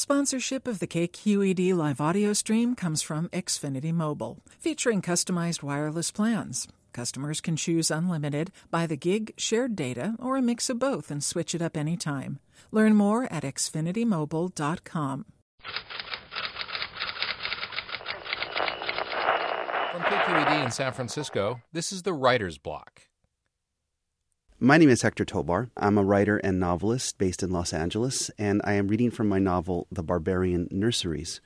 Sponsorship of the KQED live audio stream comes from Xfinity Mobile, featuring customized wireless plans. Customers can choose unlimited, by the gig, shared data, or a mix of both and switch it up anytime. Learn more at xfinitymobile.com. From KQED in San Francisco, this is the Writer's Block. My name is Hector Tobar. I'm a writer and novelist based in Los Angeles, and I am reading from my novel, The Barbarian Nurseries,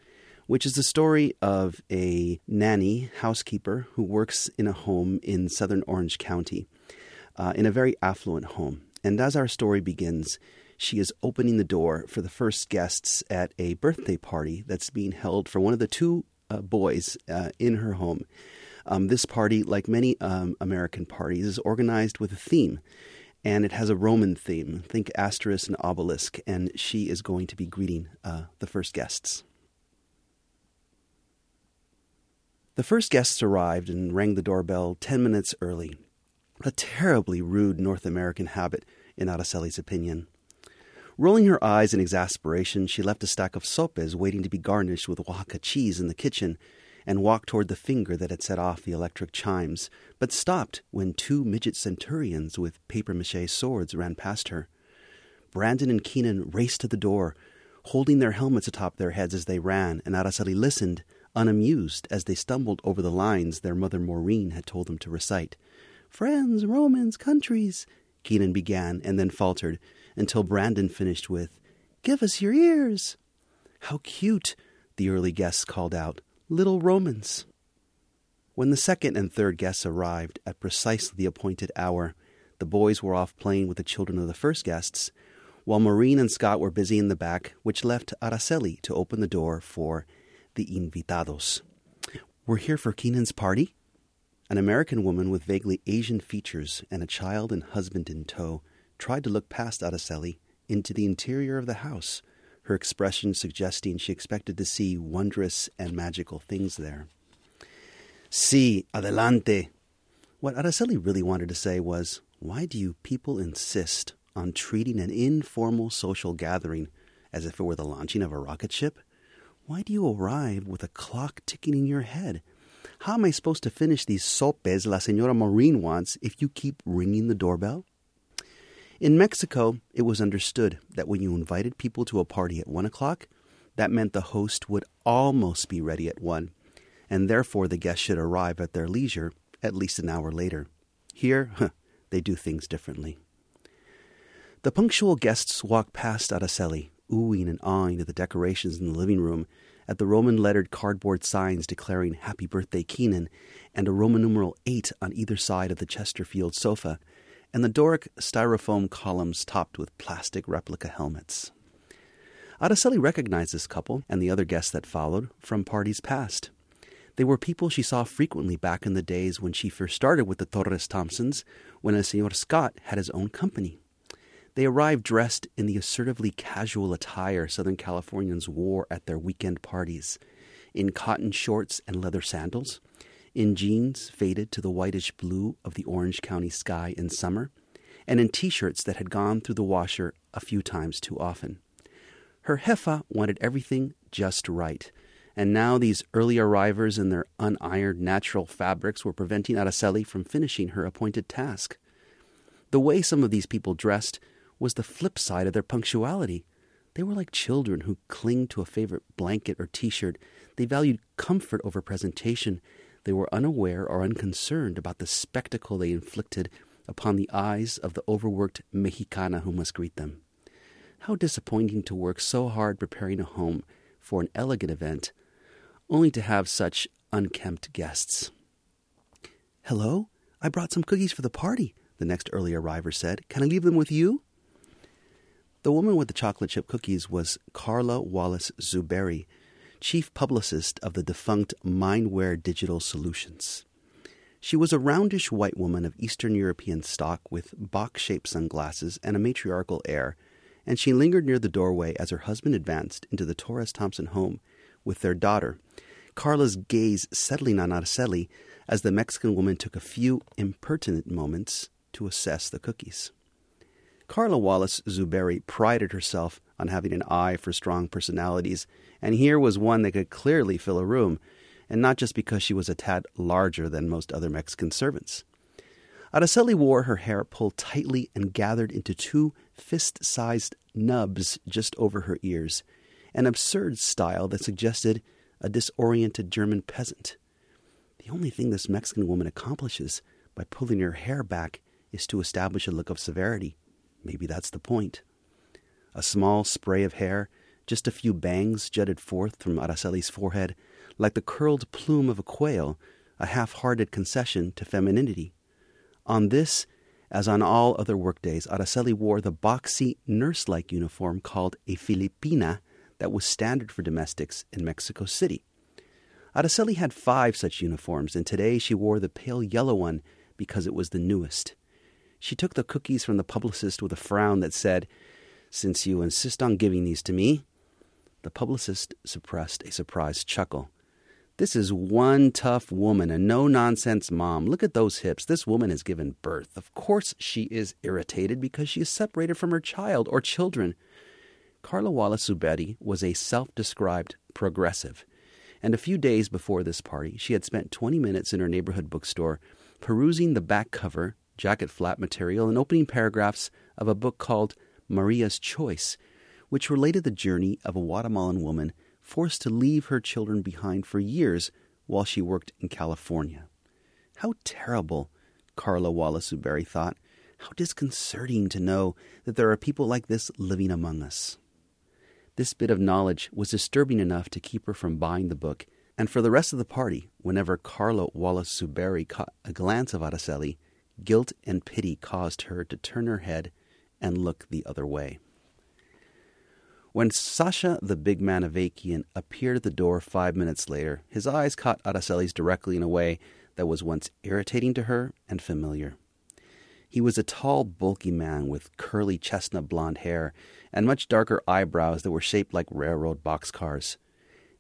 which is the story of a nanny housekeeper who works in a home in southern Orange County, uh, in a very affluent home. And as our story begins, she is opening the door for the first guests at a birthday party that's being held for one of the two uh, boys uh, in her home. Um, this party, like many um, American parties, is organized with a theme, and it has a Roman theme. Think Asterix and Obelix, and she is going to be greeting uh, the first guests. The first guests arrived and rang the doorbell ten minutes early. A terribly rude North American habit, in Araceli's opinion. Rolling her eyes in exasperation, she left a stack of sopes waiting to be garnished with Oaxaca cheese in the kitchen and walked toward the finger that had set off the electric chimes, but stopped when two midget centurions with paper mache swords ran past her. Brandon and Keenan raced to the door, holding their helmets atop their heads as they ran, and Araceli listened, unamused, as they stumbled over the lines their mother Maureen had told them to recite. Friends, Romans, countries, Keenan began, and then faltered, until Brandon finished with, Give us your ears. How cute, the early guests called out little Romans. When the second and third guests arrived at precisely the appointed hour, the boys were off playing with the children of the first guests, while Maureen and Scott were busy in the back, which left Araceli to open the door for the invitados. We're here for Keenan's party? An American woman with vaguely Asian features and a child and husband in tow tried to look past Araceli into the interior of the house her expression suggesting she expected to see wondrous and magical things there. Si, adelante. What Araceli really wanted to say was, Why do you people insist on treating an informal social gathering as if it were the launching of a rocket ship? Why do you arrive with a clock ticking in your head? How am I supposed to finish these sopes La Senora Maureen wants if you keep ringing the doorbell? In Mexico, it was understood that when you invited people to a party at 1 o'clock, that meant the host would almost be ready at 1, and therefore the guests should arrive at their leisure at least an hour later. Here, huh, they do things differently. The punctual guests walked past Araceli, oohing and awing at the decorations in the living room, at the Roman lettered cardboard signs declaring Happy Birthday Keenan, and a Roman numeral 8 on either side of the Chesterfield sofa, and the Doric styrofoam columns topped with plastic replica helmets. Araceli recognized this couple and the other guests that followed from parties past. They were people she saw frequently back in the days when she first started with the Torres Thompsons, when El Senor Scott had his own company. They arrived dressed in the assertively casual attire Southern Californians wore at their weekend parties, in cotton shorts and leather sandals, in jeans faded to the whitish blue of the Orange County sky in summer, and in t shirts that had gone through the washer a few times too often. Her Jefa wanted everything just right, and now these early arrivers in their unironed natural fabrics were preventing Araceli from finishing her appointed task. The way some of these people dressed was the flip side of their punctuality. They were like children who cling to a favorite blanket or t shirt. They valued comfort over presentation, they were unaware or unconcerned about the spectacle they inflicted upon the eyes of the overworked Mexicana who must greet them. How disappointing to work so hard preparing a home for an elegant event, only to have such unkempt guests. Hello, I brought some cookies for the party, the next early arriver said. Can I leave them with you? The woman with the chocolate chip cookies was Carla Wallace Zuberi, chief publicist of the defunct Mindware Digital Solutions. She was a roundish white woman of Eastern European stock with box shaped sunglasses and a matriarchal air, and she lingered near the doorway as her husband advanced into the Torres Thompson home with their daughter, Carla's gaze settling on Araceli as the Mexican woman took a few impertinent moments to assess the cookies. Carla Wallace Zuberi prided herself on having an eye for strong personalities, and here was one that could clearly fill a room, and not just because she was a tad larger than most other Mexican servants. Araceli wore her hair pulled tightly and gathered into two fist sized nubs just over her ears, an absurd style that suggested a disoriented German peasant. The only thing this Mexican woman accomplishes by pulling her hair back is to establish a look of severity. Maybe that's the point. A small spray of hair, just a few bangs jutted forth from Araceli's forehead, like the curled plume of a quail, a half hearted concession to femininity. On this, as on all other workdays, Araceli wore the boxy, nurse like uniform called a Filipina that was standard for domestics in Mexico City. Araceli had five such uniforms, and today she wore the pale yellow one because it was the newest. She took the cookies from the publicist with a frown that said, Since you insist on giving these to me. The publicist suppressed a surprised chuckle. This is one tough woman, a no nonsense mom. Look at those hips. This woman has given birth. Of course, she is irritated because she is separated from her child or children. Carla Wallace Zuberi was a self described progressive, and a few days before this party, she had spent 20 minutes in her neighborhood bookstore perusing the back cover, jacket flap material, and opening paragraphs of a book called Maria's Choice, which related the journey of a Guatemalan woman forced to leave her children behind for years while she worked in California. How terrible, Carla Wallace Zuberi thought. How disconcerting to know that there are people like this living among us. This bit of knowledge was disturbing enough to keep her from buying the book, and for the rest of the party, whenever Carla Wallace Zuberi caught a glance of Araceli, guilt and pity caused her to turn her head and look the other way. When Sasha the big man Avakian appeared at the door five minutes later, his eyes caught Araceli's directly in a way that was once irritating to her and familiar. He was a tall, bulky man with curly chestnut blond hair and much darker eyebrows that were shaped like railroad boxcars.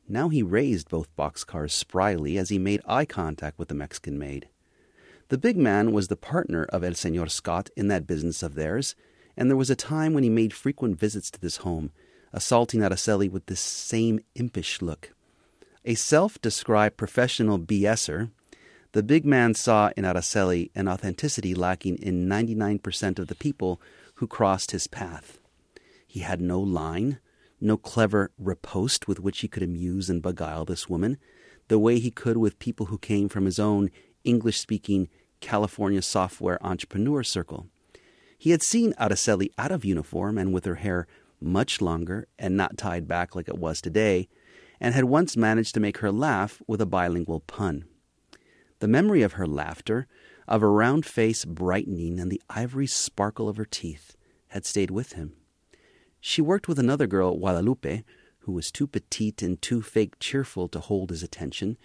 Now he raised both boxcars spryly as he made eye contact with the Mexican maid. The big man was the partner of El Senor Scott in that business of theirs, and there was a time when he made frequent visits to this home assaulting Araceli with this same impish look. A self described professional BSer, the big man saw in Araceli an authenticity lacking in 99% of the people who crossed his path. He had no line, no clever riposte with which he could amuse and beguile this woman, the way he could with people who came from his own English speaking California software entrepreneur circle. He had seen Araceli out of uniform and with her hair much longer and not tied back like it was today, and had once managed to make her laugh with a bilingual pun. The memory of her laughter, of her round face brightening and the ivory sparkle of her teeth, had stayed with him. She worked with another girl, Guadalupe, who was too petite and too fake cheerful to hold his attention,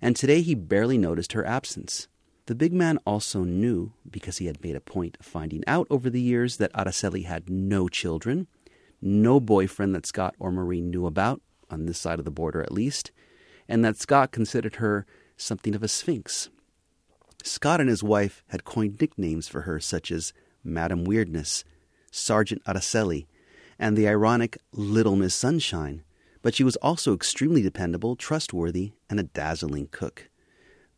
and today he barely noticed her absence. The big man also knew, because he had made a point of finding out over the years, that Araceli had no children no boyfriend that Scott or Marie knew about, on this side of the border at least, and that Scott considered her something of a sphinx. Scott and his wife had coined nicknames for her, such as Madam Weirdness, Sergeant Araceli, and the ironic Little Miss Sunshine, but she was also extremely dependable, trustworthy, and a dazzling cook.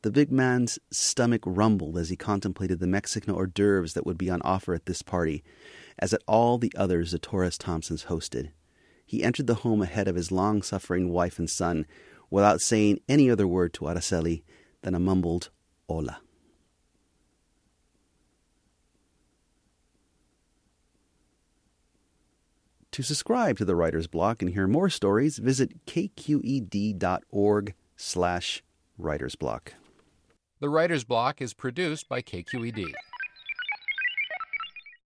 The big man's stomach rumbled as he contemplated the Mexican hors d'oeuvres that would be on offer at this party, as at all the others the Torres Thompsons hosted. He entered the home ahead of his long suffering wife and son without saying any other word to Araceli than a mumbled hola. To subscribe to the Writer's Block and hear more stories, visit kqed.org slash writersblock. The Writer's Block is produced by KQED.